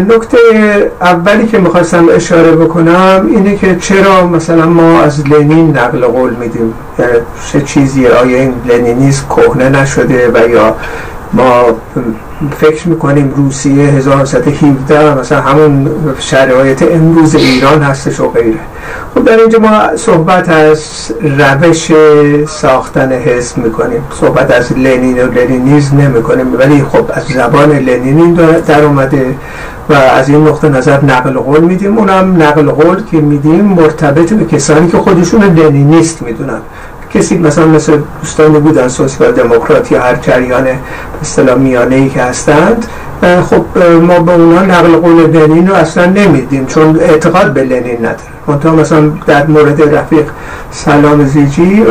نکته اولی که می‌خواستم اشاره بکنم اینه که چرا مثلا ما از لنین نقل قول میدیم؟ چه چیزی؟ آیا این لنینیز کهنه نشده و یا ما فکر می‌کنیم روسیه 1917 مثلا همون شرایط امروز ایران هستش و غیره؟ خب در اینجا ما صحبت از روش ساختن حزب می‌کنیم. صحبت از لنین و لنینیز نمی‌کنیم. ولی خب از زبان لنینین در اومده. و از این نقطه نظر نقل قول میدیم. اونم نقل قول که میدیم مرتبط به کسانی که خودشون لنینیست می‌دونن. کسی مثلا مثل دوستانی بودن سوسیال دموکرات یا هر جریان اصطلاح میانه ای که هستند خب ما به اونا نقل قول لنین رو اصلا نمیدیم چون اعتقاد به لنین نداره. منتها مثلا در مورد رفیق سلام زیجی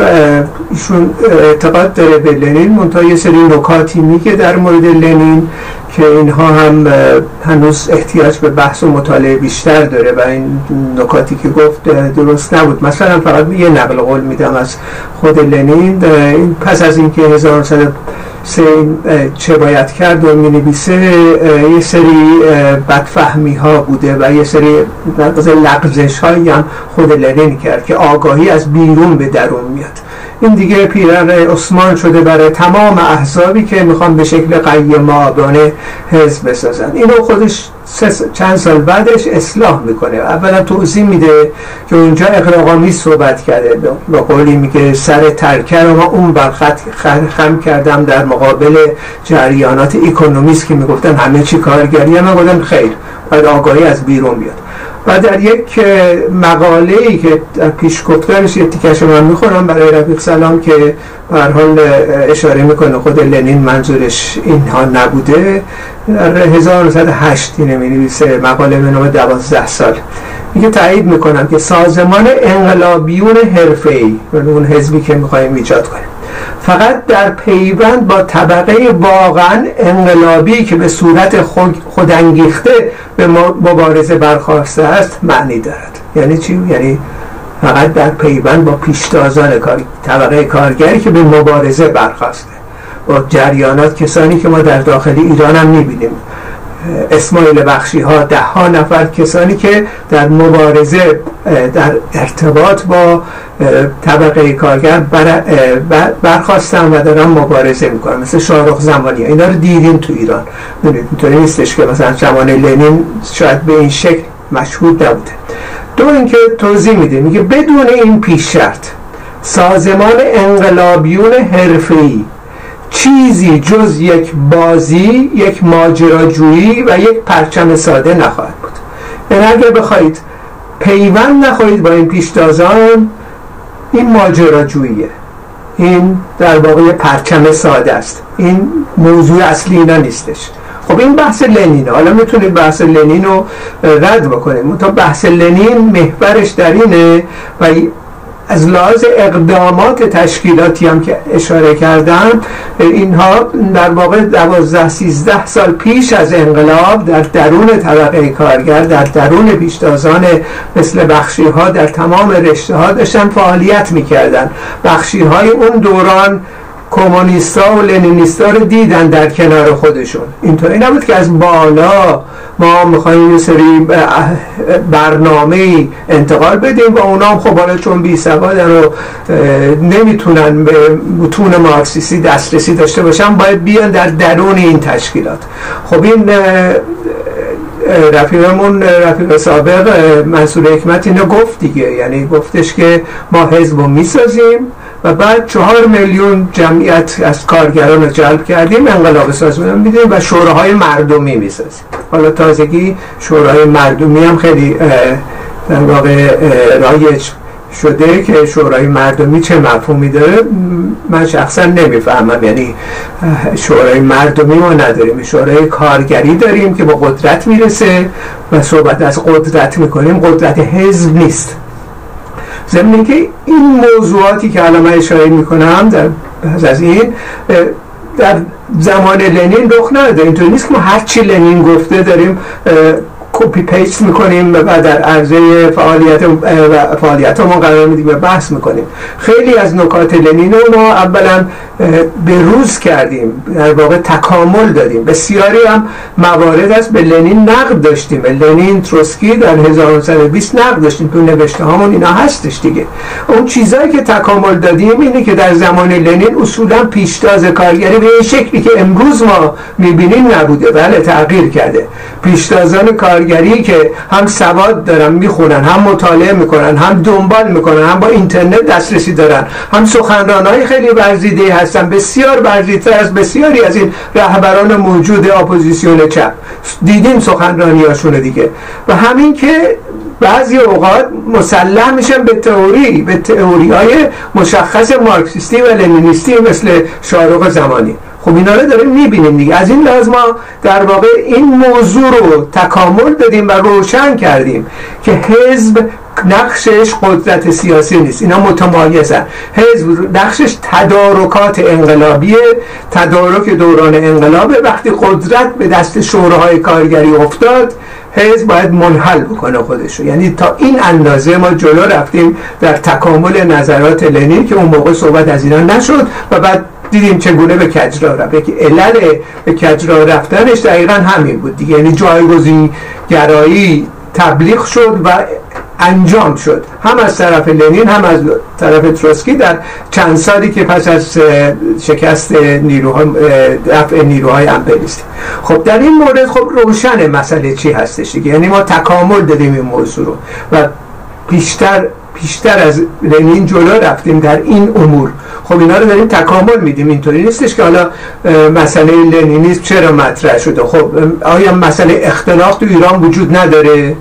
ایشون اعتقاد داره به لنین. منتها یه سری نکاتی میگه در مورد لنین که اینها هم هنوز احتیاج به بحث و مطالعه بیشتر داره و این نکاتی که گفت درست نبود. مثلا فقط یه نقل قول میدم از خود لنین. پس از اینکه 1900 چه باید کرد و می نویسه یه سری بدفهمی ها بوده و یه سری لغزش هایی هم خود لنین کرد که آگاهی از بیرون به درون میاد. این دیگه پیرن عثمان شده برای تمام احزابی که می‌خوان به شکل قیم آبانه حزب بسازن. اینو خودش چند سال بعدش اصلاح می‌کنه. اولا توضیح میده که اونجا اقراقامی صحبت کرده. به قولی میگه سر ترکر ما اون برخط خم کردم در مقابل جریانات اکونومیست که می‌گفتن همه چی کارگری من گفتم خیر باید آگاهی از بیرون بیاد. و در یک مقاله ای که در پیش گفتنش یه تیکش من می‌خورم برای رفیق سلام که هر حال اشاره می‌کنه خود لنین منظورش اینها نبوده. در 1908 اینه می نویسه مقاله به نام 12 سال. میگه تایید می‌کنم که سازمان انقلابیون حرفه‌ای اون حزبی که می‌خوایم ایجاد کنیم. فقط در پیوند با طبقه واقعا انقلابی که به صورت خود خودانگیخته به مبارزه برخواسته است معنی دارد. یعنی چی؟ یعنی فقط در پیوند با پیشتازان کاری طبقه کارگری که به مبارزه برخواسته. با جریانات کسانی که ما در داخل ایران هم می‌بینیم. اسماعیل بخشی ها ده ها نفر کسانی که در مبارزه در ارتباط با طبقه کارگر بر برخواستن و دارن مبارزه می‌کنن مثل شاهرخ زمانی اینا رو دیدیم تو ایران. اینطوری نیستش که مثلا زمان لنین شاید به این شکل مشهود نبوده. دو اینکه توضیح میده میگه بدون این پیش شرط سازمان انقلابیون حرفه‌ای چیزی جز یک بازی یک ماجراجویی و یک پرچم ساده نخواهد بود. یعنی اگر بخواهید پیوند نخواهید با این پیشتازان این ماجراجوییه. این در واقع پرچم ساده است. این موضوع اصلی اینا نیستش. خب این بحث لنینه حالا می‌تونید بحث لنین رو رد بکنید تا بحث لنین محورش در اینه و از لحاظ اقدامات تشکیلاتی هم که اشاره کردم اینها در واقع 12 13 سال پیش از انقلاب در درون طبقه کارگر در درون پیشتازان مثل بخشی ها در تمام رشته ها داشتن فعالیت می‌کردن. بخشی های اون دوران کمونیستا و لنینیستا رو دیدن در کنار خودشون. اینطوری نبود که از بالا ما می‌خوایم یه سری برنامه انتقال بدیم و اونا. هم خب حالا چون بی سوادن و نمی‌تونن به متون مارکسیستی دسترسی داشته باشن باید بیان در درون این تشکیلات. خب این رفیقمون رفیق سابق منصور حکمت اینو گفت دیگه. یعنی گفتش که ما حزب می‌سازیم. و بعد چهار میلیون جمعیت از کارگران جلب کردیم انقلاب سازمان میدیم و شوراهای مردمی می‌سازیم. حالا تازگی شورای مردمی هم خیلی در واقع رایج شده که شورای مردمی چه مفهومی داره؟ من شخصا نمی‌فهمم. یعنی شورای مردمی ما نداریم. شورای کارگری داریم که با قدرت می‌رسه و صحبت از قدرت می‌کنیم. قدرت حزب نیست. ضمن که این موضوعاتی که الان من اشاره می‌کنم در از این در زمان لنین رخ نداده. اینطور نیست که ما هر چی لنین گفته داریم copy paste می‌کنیم و در عرصه فعالیت فعالیت ما قرار میدیم و بحث می‌کنیم. خیلی از نکات لنین ما اولا به روز کردیم. در واقع تکامل دادیم. بسیاری هم موارد است به لنین نقد داشتیم. لنین تروتسکی در 1920 نقد داشتیم. تو نوشته هامون اینا هستش دیگه. اون چیزهایی که تکامل دادیم اینه که در زمان لنین اصولا پیشتاز کارگری به این شکلی که امروز ما می‌بینیم نبوده. بله تغییر کرده. پیشتازان کارگری که هم سواد دارن می‌خونن هم مطالعه می‌کنن هم دنبال می‌کنن هم با اینترنت دسترسی دارن هم سخنران های خیلی ورزیده هستن بسیار ورزیدتر از بسیاری از این رهبران موجود اپوزیسیون چپ. دیدیم سخنرانی دیگه. و همین که بعضی اوقات مسلح میشن به تئوری به تئوری های مشخص مارکسیستی و لنینیستی مثل شارق زمانی. خب اینا رو داریم می‌بینیم دیگه. از این لحاظ ما در واقع این موضوع رو تکامل دادیم و روشن کردیم که حزب نقشش قدرت سیاسی نیست. اینا متمایزن. حزب نقشش تدارکات انقلابیه. تدارک دوران انقلابه. وقتی قدرت به دست شوراهای کارگری افتاد حزب باید منحل بکنه خودشو. یعنی تا این اندازه ما جلو رفتیم در تکامل نظرات لنین که اون موقع صحبت از اینا نشد و بعد دیدیم چگونه به کجرا رفت. که علل به کجرا رفتنش دقیقا همین بود دیگه. یعنی جایگزین گرایی تبلیغ شد و انجام شد. هم از طرف لنین هم از طرف تروسکی در چند سالی که پس از شکست نیروهای دفع نیروهای امپریستی خب در این مورد خب روشن مسئله چی هستش دیگه؟ یعنی ما تکامل دادیم این موضوع رو و بیشتر بیشتر از لنین جلو رفتیم در این امور. خب اینا رو داریم تکامل میدیم اینطوری نیستش که حالا مسئله لنینیسم چرا مطرح شده؟ خب آیا مسئله اختلاف تو ایران وجود نداره؟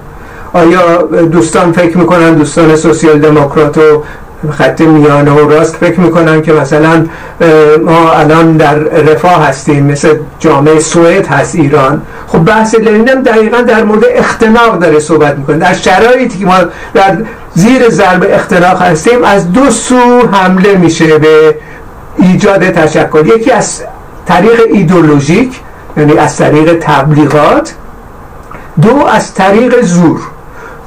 آیا دوستان فکر می‌کنن دوستان سوسیال دموکرات و خط میانه و راست فکر می‌کنن که مثلا ما الان در رفاه هستیم مثل جامعه سوئد هست ایران. خب بحث لنین هم دقیقا در مورد اختناق داره صحبت می‌کنه. در شرایطی که ما در زیر ضرب اختناق هستیم از دو سو حمله میشه به ایجاد تشکل. یکی از طریق ایدولوژیک یعنی از طریق تبلیغات. دو از طریق زور.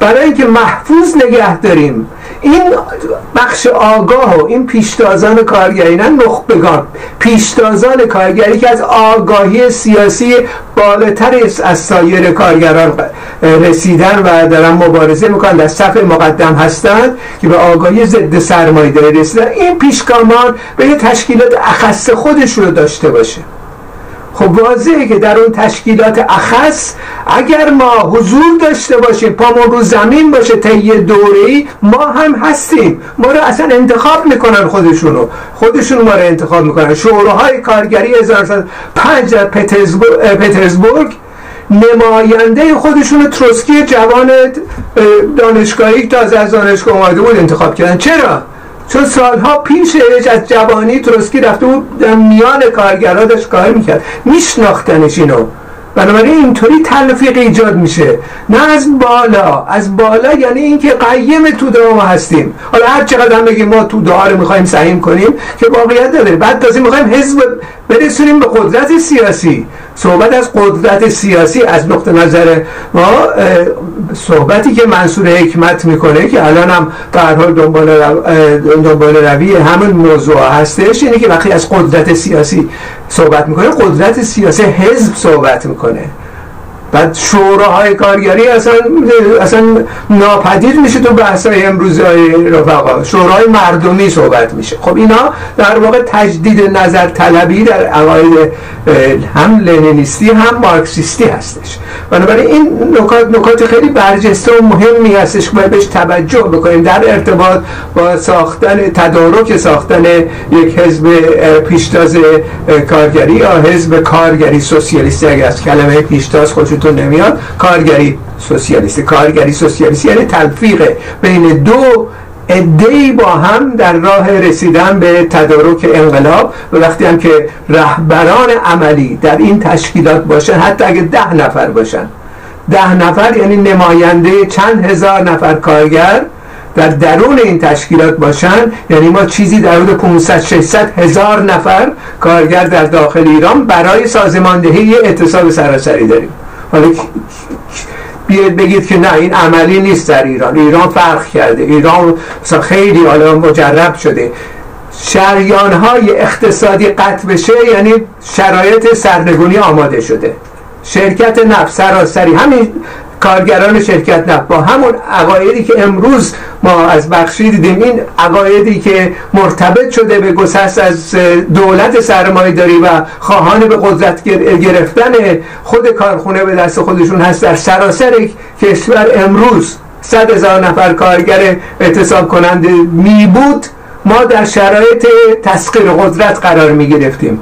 برای اینکه محفوظ نگه داریم این بخش آگاه و این پیشتازان کارگری نه نخبگان. پیشتازان کارگری که از آگاهی سیاسی بالاتر از سایر کارگران رسیدن و دارن مبارزه می‌کنن در صف مقدم هستند که به آگاهی ضد سرمایه رسیدن. این پیشگامان به یه تشکیلات اخص خودش رو داشته باشه. خب واضحه که در اون تشکیلات اخص اگر ما حضور داشته باشیم پامون رو زمین باشه طی دوره ای ما هم هستیم. ما رو اصلا انتخاب می‌کنن خودشونو خودشون ما رو انتخاب می‌کنن. شوراهای کارگری 1905 در پترزبورگ نماینده خودشون تروسکی جوان دانشگاهی تازه از دانشگاه اومده بود انتخاب کردن. چرا؟ چون سالها پیشش از جوانی تروسکی رفته بود در میان کارگرها داشت کار می‌کرد. میشناختنش اینو. بنابراین اینطوری تلفیق ایجاد میشه. نه از بالا. از بالا یعنی اینکه قیم تو ما هستیم. حالا هر چقدر هم بگیم ما تو رو می‌خوایم سعیم کنیم که واقعیت داره بعد تازه می‌خوایم حزب برسونیم به قدرت سیاسی. صحبت از قدرت سیاسی از نقطه نظر ما صحبتی که منصور حکمت می‌کنه که الان هم حال دنبال, رو... دنبال روی همون موضوع هستش اینه که وقتی از قدرت سیاسی صحبت می‌کنه قدرت سیاسی حزب صحبت می‌کنه. بعد شوراهای کارگری اصلا اصلا ناپدید میشه تو بحثای امروزی های رفقا. شورای مردمی صحبت میشه. خب اینا در واقع تجدید نظر طلبی در عقاید هم لنینیستی هم مارکسیستی هستش. بنابراین این نکات نکات خیلی برجسته و مهمی هستش که بهش توجه بکنیم. در ارتباط با ساختن تدارک ساختن یک حزب پیشتاز کارگری یا حزب کارگری سوسیالیستی. اگر از کلمه پیشتاز خودشون تو نمیاد. کارگری سوسیالیست. کارگری سوسیالیست یعنی تلفیق. بین دو ادهی با هم در راه رسیدن به تدارک انقلاب. و وقتی هم که رهبران عملی در این تشکیلات باشن حتی اگه ده نفر باشن. ده نفر یعنی نماینده چند هزار نفر کارگر در درون این تشکیلات باشن. یعنی ما چیزی در حدود 500 600 هزار نفر کارگر در داخل ایران برای سازماندهی اعتصاب سراسری داریم. حالا بیاید بگید که نه این عملی نیست در ایران. ایران فرق کرده. ایران مثلا خیلی حالا مجرب شده. شریان های اقتصادی قطع بشه یعنی شرایط سرنگونی آماده شده. شرکت نفت سراسری همین کارگران شرکت نفت با همون عقایدی که امروز ما از بخشی دیدیم این عقایدی که مرتبط شده به گسست از دولت سرمایه داری و خواهان به قدرت گرفتن خود کارخونه به دست خودشون هست در سراسر کشور امروز صد هزار نفر کارگر اعتصاب کننده می بود ما در شرایط تسخیر قدرت قرار می گرفتیم.